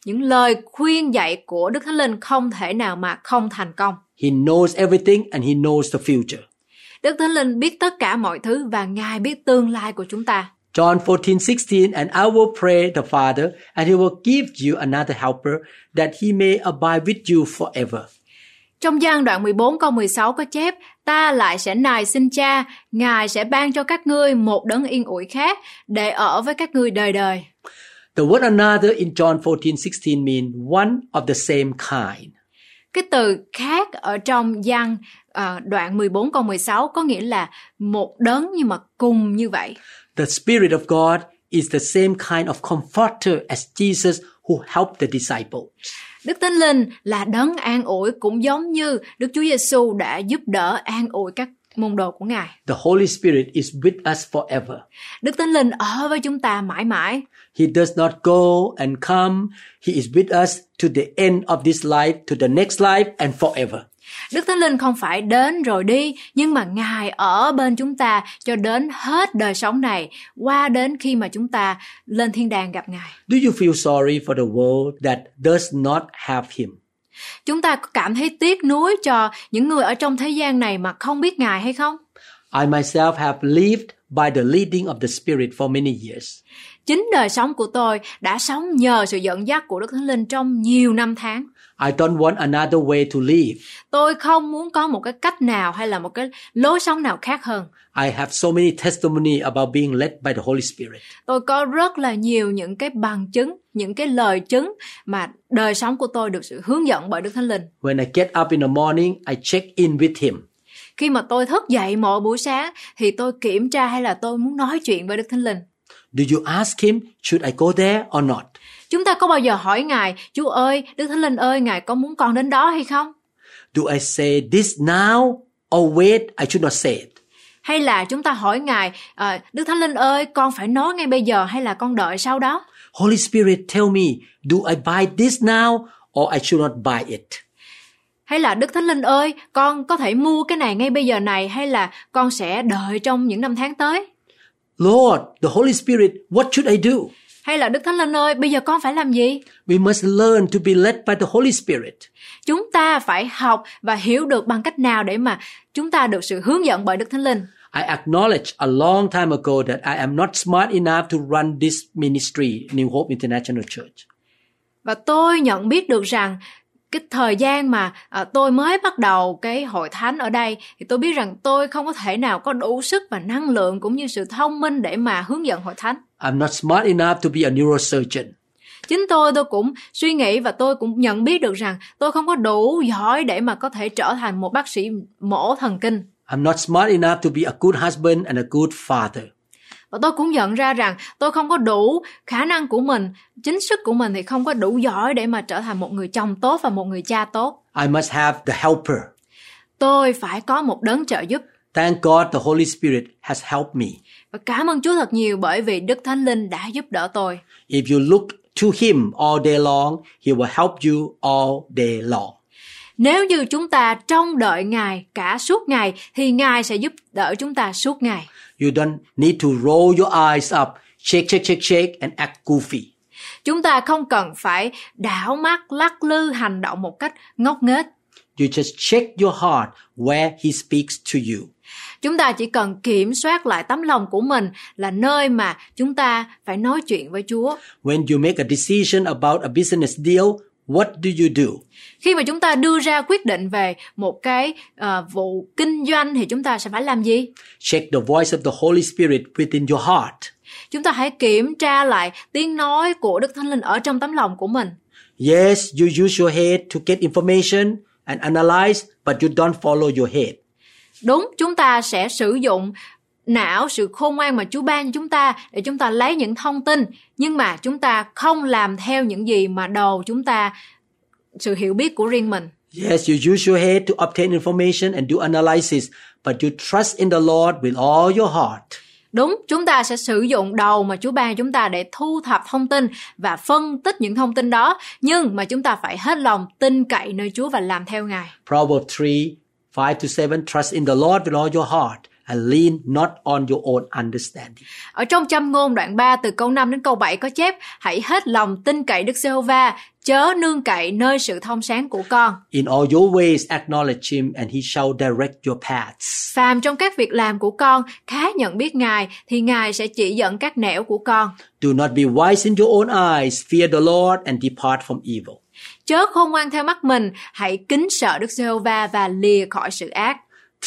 Những lời khuyên dạy của Đức Thánh Linh không thể nào mà không thành công.
He knows everything and he knows the future.
Đức Thánh Linh biết tất cả mọi thứ và Ngài biết tương lai của chúng ta.
John 14:16 and I will pray the Father and he will give you another helper that he may abide with you forever.
Trong gian đoạn 14 câu 16 có chép, ta lại sẽ nài xin cha, Ngài sẽ ban cho các ngươi một đấng yên ủi khác để ở với các ngươi đời đời.
The word another in John 14:16 mean one of the same kind.
Cái từ khác ở trong gian ờ, đoạn 14 câu 16 có nghĩa là một đấng nhưng mà cùng như vậy.
The Spirit of God is the same kind of comforter as Jesus who helped the disciples.
Đức Thánh Linh là đấng an ủi cũng giống như Đức Chúa Giêsu đã giúp đỡ an ủi các môn đồ của Ngài.
The Holy Spirit is with us forever.
Đức Thánh Linh ở với chúng ta mãi mãi.
He does not go and come. He is with us to the end of this life, to the next life, and forever.
Đức Thánh Linh không phải đến rồi đi, nhưng mà Ngài ở bên chúng ta cho đến hết đời sống này, qua đến khi mà chúng ta lên thiên đàng gặp Ngài.
Do you feel sorry for the world that does not have Him?
Chúng ta có cảm thấy tiếc nuối cho những người ở trong thế gian này mà không biết Ngài hay không?
I myself have lived by the leading of the Spirit for many years.
Chính đời sống của tôi đã sống nhờ sự dẫn dắt của Đức Thánh Linh trong nhiều năm tháng.
I don't want another way to live.
Tôi không muốn có một cái cách nào hay là một cái lối sống nào khác hơn.
I have so many testimony about being led by the Holy Spirit.
Tôi có rất là nhiều những cái bằng chứng, những cái lời chứng mà đời sống của tôi được sự hướng dẫn bởi Đức Thánh Linh.
When I get up in the morning, I check in with Him.
Khi mà tôi thức dậy mỗi buổi sáng thì tôi kiểm tra hay là tôi muốn nói chuyện với Đức Thánh Linh.
Do you ask Him, should I go there or not?
Chúng ta có bao giờ hỏi Ngài, Chúa ơi, Đức Thánh Linh ơi, Ngài có muốn con đến đó hay không?
Do I say this now or wait? I should not say it.
Hay là chúng ta hỏi Ngài, "Ờ, Đức Thánh Linh ơi, con phải nói ngay bây giờ hay là con đợi sau đó?
Holy Spirit, tell me, do I buy this now or I should not buy it?
Hay là Đức Thánh Linh ơi, con có thể mua cái này ngay bây giờ này hay là con sẽ đợi trong những năm tháng tới?
Lord, the Holy Spirit, what should I do?
Hay là Đức Thánh Linh ơi, bây giờ con phải làm gì?
We must learn to be led by the Holy Spirit.
Chúng ta phải học và hiểu được bằng cách nào để mà chúng ta được sự hướng dẫn bởi Đức Thánh Linh.
I acknowledge a long time ago that I am not smart enough to run this ministry, New Hope International Church.
Và tôi nhận biết được rằng cái thời gian mà à, tôi mới bắt đầu cái hội thánh ở đây thì tôi biết rằng tôi không có thể nào có đủ sức và năng lượng cũng như sự thông minh để mà hướng dẫn hội thánh.
I'm not smart enough to be a neurosurgeon.
Chính tôi tôi cũng suy nghĩ và tôi cũng nhận biết được rằng tôi không có đủ giỏi để mà có thể trở thành một bác sĩ mổ thần kinh.
I'm not smart enough to be a good husband and a good father.
Và tôi cũng nhận ra rằng tôi không có đủ khả năng của mình, chính sức của mình thì không có đủ giỏi để mà trở thành một người chồng tốt và một người cha tốt.
I must have the helper.
Tôi phải có một đấng trợ giúp.
Thank God the Holy Spirit has helped me.
Và cảm ơn Chúa thật nhiều bởi vì Đức Thánh Linh đã giúp đỡ tôi.
If you look to Him all day long, He will help you all day long.
Nếu như chúng ta trông đợi Ngài cả suốt ngày thì Ngài sẽ giúp đỡ chúng ta suốt ngày.
You don't need to roll your eyes up, shake, shake, shake, shake, and act goofy.
Chúng ta không cần phải đảo mắt, lắc lư hành động một cách ngốc nghếch.
You just check your heart where He speaks to you.
Chúng ta chỉ cần kiểm soát lại tấm lòng của mình là nơi mà chúng ta phải nói chuyện với Chúa.
When you make a decision about a business deal, what do you do?
Khi mà chúng ta đưa ra quyết định về một cái ờ, vụ kinh doanh thì chúng ta sẽ phải làm gì?
Check the voice of the Holy Spirit within your heart.
Chúng ta hãy kiểm tra lại tiếng nói của Đức Thánh Linh ở trong tấm lòng của mình.
Yes, you use your head to get information and analyze, but you don't follow your head.
Đúng, chúng ta sẽ sử dụng não, sự khôn ngoan mà Chúa ban cho chúng ta để chúng ta lấy những thông tin, nhưng mà chúng ta không làm theo những gì mà đầu chúng ta sự hiểu biết của riêng mình.
Yes, you use your head to obtain information and do analysis, but you trust in the Lord with all your heart.
Đúng, chúng ta sẽ sử dụng đầu mà Chúa ban chúng ta để thu thập thông tin và phân tích những thông tin đó, nhưng mà chúng ta phải hết lòng tin cậy nơi Chúa và làm theo Ngài.
Proverbs 3 5 to 7 Trust in the Lord with all your heart and lean not on your own understanding.
Ở trong châm ngôn đoạn 3 từ câu 5 đến câu 7 có chép Hãy hết lòng tin cậy Đức Giê-hô-va, chớ nương cậy nơi sự thông sáng của con.
In all your ways, acknowledge Him, and He shall direct your paths.
Phàm trong các việc làm của con, khá nhận biết Ngài, thì Ngài sẽ chỉ dẫn các nẻo của con.
Do not be wise in your own eyes. Fear the Lord and depart from evil.
Chớ khôn ngoan theo mắt mình, hãy kính sợ Đức Giê-hô-va và lìa khỏi sự ác.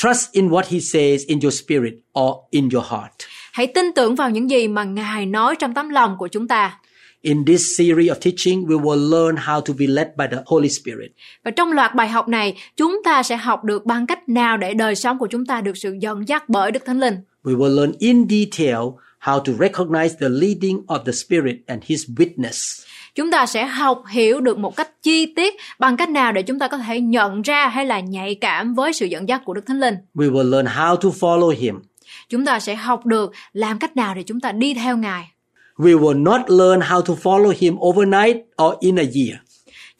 Trust in what He says in your spirit or in your heart.
Hãy tin tưởng vào những gì mà Ngài nói trong tấm lòng của chúng ta.
In this series of teaching, we will learn how to be led by the Holy Spirit.
Và trong loạt bài học này, chúng ta sẽ học được bằng cách nào để đời sống của chúng ta được sự dẫn dắt bởi Đức Thánh Linh.
We will learn in detail how to recognize the leading of the Spirit and His witness.
Chúng ta sẽ học hiểu được một cách chi tiết bằng cách nào để chúng ta có thể nhận ra hay là nhạy cảm với sự dẫn dắt của Đức Thánh Linh.
We will learn how to follow Him.
Chúng ta sẽ học được làm cách nào để chúng ta đi theo Ngài.
We will not learn how to follow Him overnight or in a year.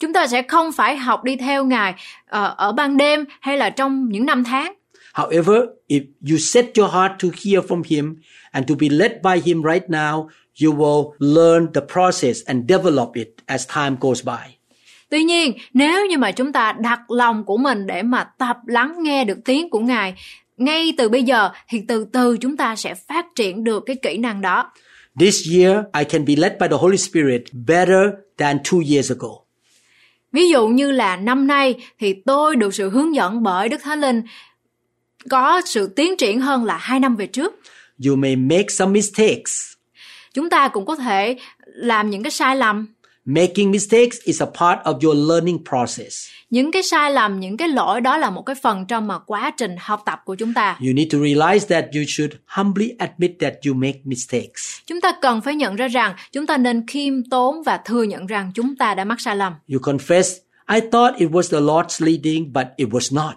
Chúng ta sẽ không phải học đi theo Ngài ờ, ở ban đêm hay là trong những năm tháng.
However, if you set your heart to hear from Him and to be led by Him right now, you will learn the process and develop it as time goes by.
Tuy nhiên, nếu như mà chúng ta đặt lòng của mình để mà tập lắng nghe được tiếng của Ngài ngay từ bây giờ thì từ từ chúng ta sẽ phát triển được cái kỹ năng đó.
This year, I can be led by the Holy Spirit better than two years ago.
Ví dụ như là năm nay thì tôi được sự hướng dẫn bởi Đức Thánh Linh có sự tiến triển hơn là hai năm về trước.
You may make some mistakes.
Chúng ta cũng có thể làm những cái sai lầm.
Making mistakes is a part of your learning process.
Những cái sai lầm, những cái lỗi đó là một cái phần trong mà quá trình học tập của chúng ta.
You need to realize that you should humbly admit that you make mistakes.
Chúng ta cần phải nhận ra rằng chúng ta nên khiêm tốn và thừa nhận rằng chúng ta đã mắc sai lầm.
You confess, I thought it was the Lord's leading, but it was not.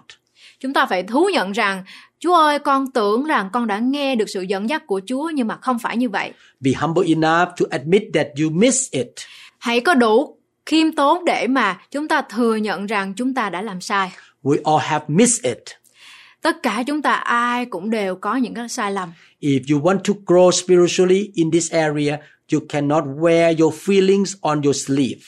Chúng ta phải thú nhận rằng Chúa ơi, con tưởng rằng con đã nghe được sự dẫn dắt của Chúa nhưng mà không phải như vậy.
Be humble enough to admit that you missed it.
Hãy có đủ khiêm tốn để mà chúng ta thừa nhận rằng chúng ta đã làm sai.
We all have missed it.
Tất cả chúng ta ai cũng đều có những cái sai lầm.
If you want to grow spiritually in this area, you cannot wear your feelings on your sleeve.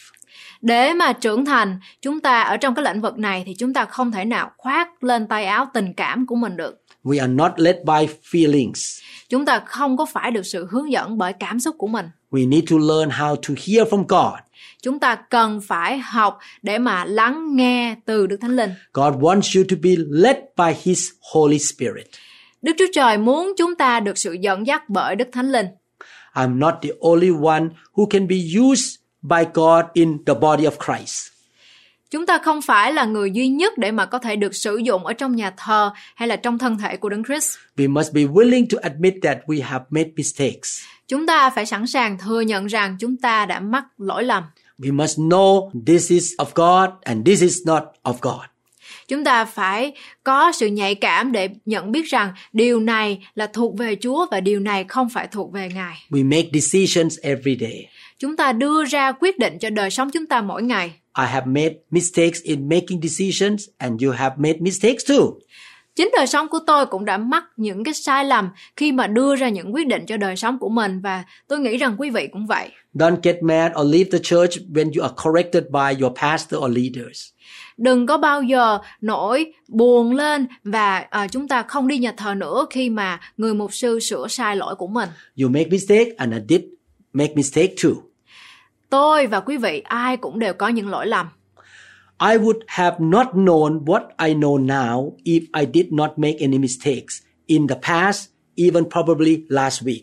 Để mà trưởng thành, chúng ta ở trong cái lĩnh vực này thì chúng ta không thể nào khoác lên tay áo tình cảm của mình được.
We are not led by feelings.
Chúng ta không có phải được sự hướng dẫn bởi cảm xúc của mình.
We need to learn how to hear from God.
Chúng ta cần phải học để mà lắng nghe từ Đức Thánh Linh.
God wants you to be led by His Holy Spirit.
Đức Chúa Trời muốn chúng ta được sự dẫn dắt bởi Đức Thánh Linh.
I'm not the only one who can be used by God in the body of Christ.
Chúng ta không phải là người duy nhất để mà có thể được sử dụng ở trong nhà thờ hay là trong thân thể của Đấng Christ.
We must be willing to admit that we have made mistakes.
Chúng ta phải sẵn sàng thừa nhận rằng chúng ta đã mắc lỗi lầm.
We must know this is of God and this is not of God.
Chúng ta phải có sự nhạy cảm để nhận biết rằng điều này là thuộc về Chúa và điều này không phải thuộc về Ngài.
We make decisions every day.
Chúng ta đưa ra quyết định cho đời sống chúng ta mỗi ngày.
I have made mistakes in making decisions and you have made mistakes too.
Chính đời sống của tôi cũng đã mắc những cái sai lầm khi mà đưa ra những quyết định cho đời sống của mình và tôi nghĩ rằng quý vị cũng vậy.
Don't get mad or leave the church when you are corrected by your pastor or leaders.
Đừng có bao giờ nổi buồn lên và à, chúng ta không đi nhà thờ nữa khi mà người mục sư sửa sai lỗi của mình.
You make mistake and I did make mistake too.
Tôi và quý vị ai cũng đều có những lỗi lầm.
I would have not known what I know now if I did not make any mistakes in the past, even probably last week.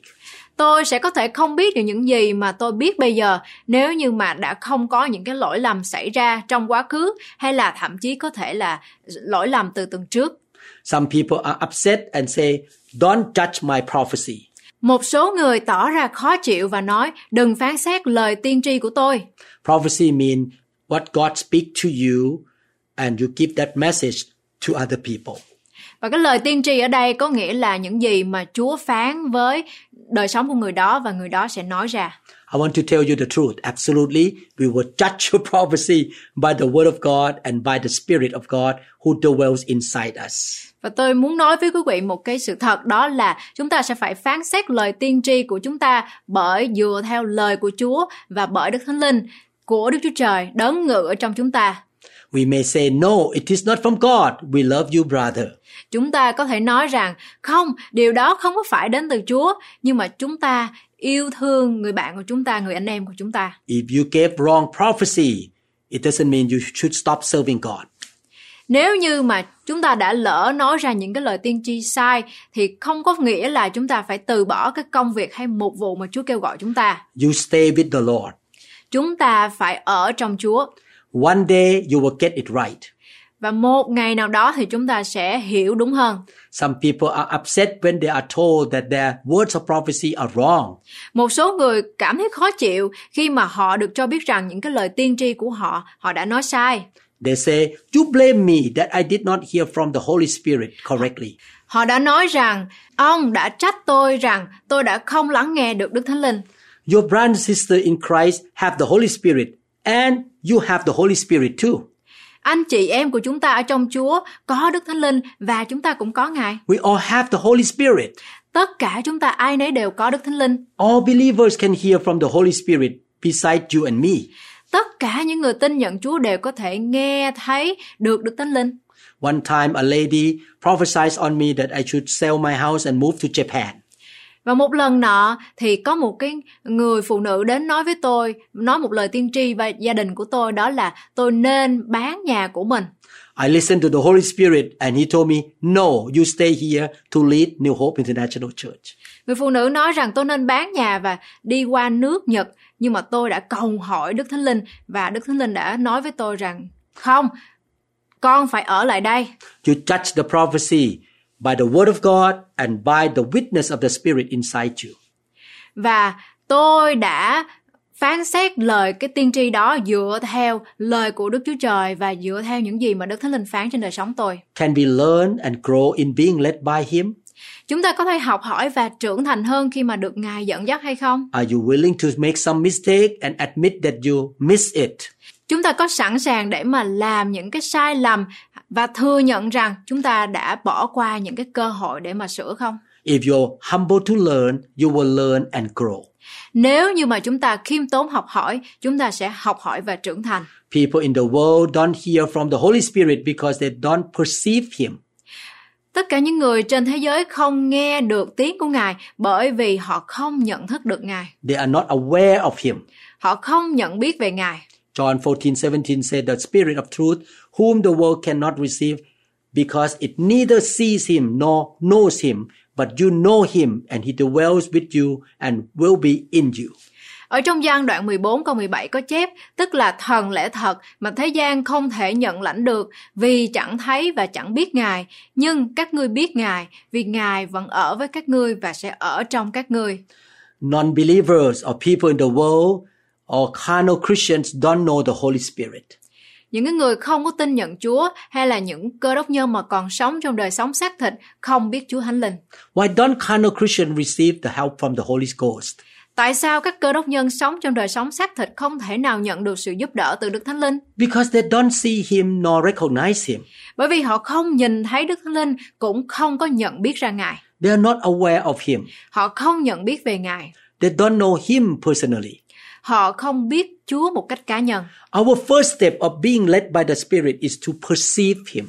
Tôi sẽ có thể không biết được những gì mà tôi biết bây giờ nếu như mà đã không có những cái lỗi lầm xảy ra trong quá khứ hay là thậm chí có thể là lỗi lầm từ tuần trước.
Some people are upset and say, Don't judge my prophecy.
Một số người tỏ ra khó chịu và nói đừng phán xét lời tiên tri của tôi.
Prophecy means what God speaks to you and you give that message to other people.
Và cái lời tiên tri ở đây có nghĩa là những gì mà Chúa phán với đời sống của người đó và người đó sẽ nói ra.
I want to tell you the truth. Absolutely, we will judge your prophecy by the word of God and by the spirit of God who dwells inside us.
Và tôi muốn nói với quý vị một cái sự thật đó là chúng ta sẽ phải phán xét lời tiên tri của chúng ta bởi dựa theo lời của Chúa và bởi Đức Thánh Linh của Đức Chúa Trời đấng ngự ở trong chúng ta.
We may say, No, it is not from God. We love you, brother.
Chúng ta có thể nói rằng không, điều đó không có phải đến từ Chúa, nhưng mà chúng ta yêu thương người bạn của chúng ta, người anh em của chúng ta.
If you gave wrong prophecy, it doesn't mean you should stop serving God.
Nếu như mà chúng ta đã lỡ nói ra những cái lời tiên tri sai thì không có nghĩa là chúng ta phải từ bỏ cái công việc hay mục vụ mà Chúa kêu gọi chúng ta.
You stay with the Lord.
Chúng ta phải ở trong Chúa.
One day you will get it right.
Và một ngày nào đó thì chúng ta sẽ hiểu đúng hơn.
Some people are upset when they are told that their words of prophecy are wrong.
Một số người cảm thấy khó chịu khi mà họ được cho biết rằng những cái lời tiên tri của họ họ đã nói sai.
They say, You blame me that I did not hear from the Holy Spirit correctly.
Họ đã nói rằng ông đã trách tôi rằng tôi đã không lắng nghe được Đức Thánh Linh.
Your brother sister in Christ have the Holy Spirit, and you have the Holy Spirit too.
Anh chị em của chúng ta ở trong Chúa có Đức Thánh Linh và chúng ta cũng có Ngài.
We all have the Holy Spirit.
Tất cả chúng ta ai nấy đều có Đức Thánh Linh.
All believers can hear from the Holy Spirit beside you and me.
Tất cả những người tin nhận Chúa đều có thể nghe thấy được Đức Thánh Linh.
One time, a lady prophesied on me that I should sell my house and move to Japan.
Và một lần nọ thì có một cái người phụ nữ đến nói với tôi, nói một lời tiên tri và gia đình của tôi đó là tôi nên bán nhà của mình.
I listened to the Holy Spirit and he told me, No, you stay here to lead New Hope International Church.
Người phụ nữ nói rằng tôi nên bán nhà và đi qua nước Nhật, nhưng mà tôi đã cầu hỏi Đức Thánh Linh và Đức Thánh Linh đã nói với tôi rằng không, con phải ở lại đây.
You judge the prophecy by the word of God and by the witness of the Spirit inside you.
Và tôi đã phán xét lời cái tiên tri đó dựa theo lời của Đức Chúa Trời và dựa theo những gì mà Đức Thánh Linh phán trên đời sống tôi.
Can we learn and grow in being led by Him?
Chúng ta có thể học hỏi và trưởng thành hơn khi mà được Ngài dẫn dắt hay không?
Are you willing to make some mistake and admit that you miss it?
Chúng ta có sẵn sàng để mà làm những cái sai lầm và thừa nhận rằng chúng ta đã bỏ qua những cái cơ hội để mà sửa không?
If you're humble to learn, you will learn and grow.
Nếu như mà chúng ta khiêm tốn học hỏi, chúng ta sẽ học hỏi và trưởng thành.
People in the world don't hear from the Holy Spirit because they don't perceive Him.
Tất cả những người trên thế giới không nghe được tiếng của Ngài bởi vì họ không nhận thức được Ngài.
They are not aware of Him.
Họ không nhận biết về Ngài.
John 14, 17 said, The Spirit of truth, whom the world cannot receive, because it neither sees him nor knows him, but you know him, and he dwells with you and will be in you.
Ở trong gian đoạn 14 câu 17 có chép, tức là thần lẽ thật mà thế gian không thể nhận lãnh được vì chẳng thấy và chẳng biết Ngài. Nhưng các ngươi biết Ngài vì Ngài vẫn ở với các ngươi và sẽ ở trong các ngươi.
Non-believers or people in the world or carnal Christians don't know the Holy Spirit.
Những cái người không có tin nhận Chúa hay là những cơ đốc nhân mà còn sống trong đời sống xác thịt không biết Chúa Thánh Linh.
Why don't carnal Christians receive the help from the Holy Ghost?
Tại sao các cơ đốc nhân sống trong đời sống xác thịt không thể nào nhận được sự giúp đỡ từ Đức Thánh Linh?
Because they don't see him nor recognize him.
Bởi vì họ không nhìn thấy Đức Thánh Linh cũng không có nhận biết ra Ngài.
They are not aware of him.
Họ không nhận biết về Ngài.
They don't know him personally.
Họ không biết Chúa một cách cá nhân.
Our first step of being led by the Spirit is to perceive him.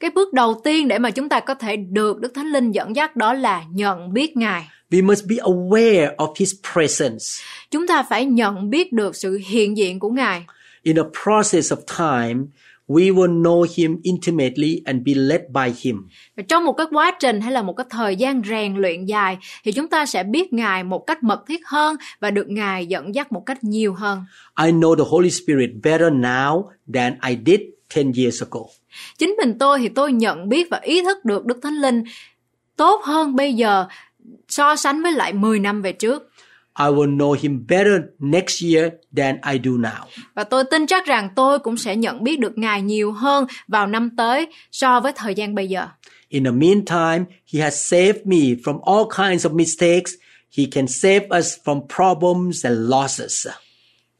Cái bước đầu tiên để mà chúng ta có thể được Đức Thánh Linh dẫn dắt đó là nhận biết Ngài.
We must be aware of his presence.
Chúng ta phải nhận biết được sự hiện diện của Ngài.
In a process of time, we will know him intimately and be led by him.
Và trong một cái quá trình hay là một cái thời gian rèn luyện dài thì chúng ta sẽ biết Ngài một cách mật thiết hơn và được Ngài dẫn dắt một cách nhiều hơn.
I know the Holy Spirit better now than I did 10 years ago.
Chính mình tôi thì tôi nhận biết và ý thức được Đức Thánh Linh tốt hơn bây giờ so sánh với lại 10 năm về trước.
I will know him better next year than I do now.
Và tôi tin chắc rằng tôi cũng sẽ nhận biết được Ngài nhiều hơn vào năm tới so với thời gian bây giờ.
In the meantime, he has saved me from all kinds of mistakes. He can save us from problems and losses.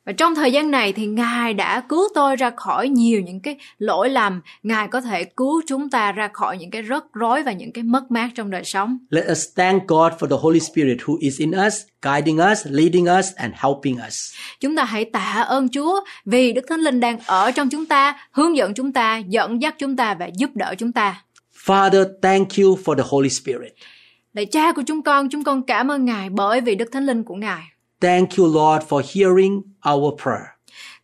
Và trong thời gian này thì Ngài đã cứu tôi ra khỏi nhiều những cái lỗi lầm. Ngài có thể cứu chúng ta ra khỏi những cái rắc rối và những cái mất mát trong đời sống.
Let us thank God for the Holy Spirit who is in us, guiding us, leading us, and helping us.
Chúng ta hãy tạ ơn Chúa vì Đức Thánh Linh đang ở trong chúng ta, hướng dẫn chúng ta, dẫn dắt chúng ta và giúp đỡ chúng ta.
Father, thank you for the Holy Spirit.
Lạy cha của chúng con, chúng con cảm ơn Ngài bởi vì Đức Thánh Linh của Ngài.
Thank you, Lord, for hearing our prayer.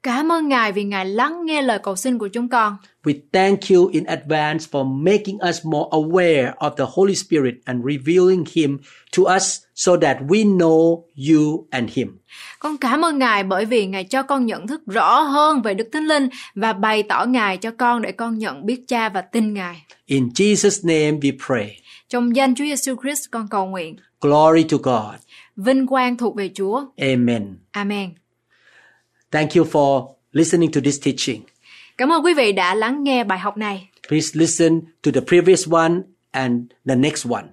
Cảm ơn Ngài vì Ngài lắng nghe lời cầu xin của chúng con.
We thank you in advance for making us more aware of the Holy Spirit and revealing Him to us so that we know you and Him.
Con cảm ơn Ngài bởi vì Ngài cho con nhận thức rõ hơn về Đức Thánh Linh và bày tỏ Ngài cho con để con nhận biết cha và tin Ngài.
In Jesus' name we pray.
Trong danh Chúa Giêsu Christ con cầu nguyện.
Glory to God.
Vinh quang thuộc về Chúa.
Amen.
Amen.
Thank you for listening to this teaching.
Cảm ơn quý vị đã lắng nghe bài học này.
Please listen to the previous one and the next one.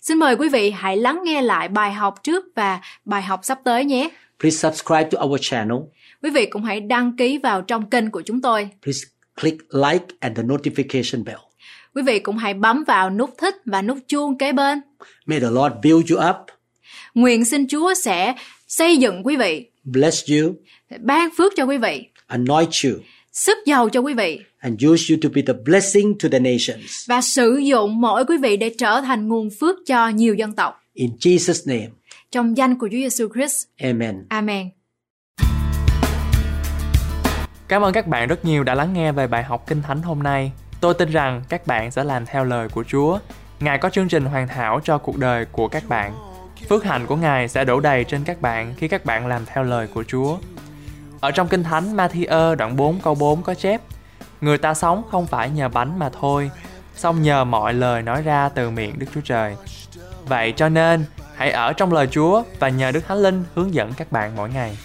Xin mời quý vị hãy lắng nghe lại bài học trước và bài học sắp tới nhé.
Please subscribe to our channel.
Quý vị cũng hãy đăng ký vào trong kênh của chúng tôi.
Please click like and the notification bell.
Quý vị cũng hãy bấm vào nút thích và nút chuông kế bên.
May the Lord build you up,
Nguyện xin Chúa sẽ xây dựng quý vị,
bless you,
ban phước cho quý vị,
anoint you,
sức giàu cho quý vị
and use you to be the blessing to the nations.
và sử dụng mỗi quý vị để trở thành nguồn phước cho nhiều dân tộc.
In Jesus' name,
Trong danh của Chúa Giêsu Christ.
amen.
Amen.
Cảm ơn các bạn rất nhiều đã lắng nghe về bài học Kinh Thánh hôm nay. Tôi tin rằng các bạn sẽ làm theo lời của Chúa. Ngài có chương trình hoàn hảo cho cuộc đời của các bạn. Phước hạnh của Ngài sẽ đổ đầy trên các bạn khi các bạn làm theo lời của Chúa. Ở trong Kinh Thánh Matthew đoạn 4 câu 4 có chép Người ta sống không phải nhờ bánh mà thôi, song nhờ mọi lời nói ra từ miệng Đức Chúa Trời. Vậy cho nên, hãy ở trong lời Chúa và nhờ Đức Thánh Linh hướng dẫn các bạn mỗi ngày.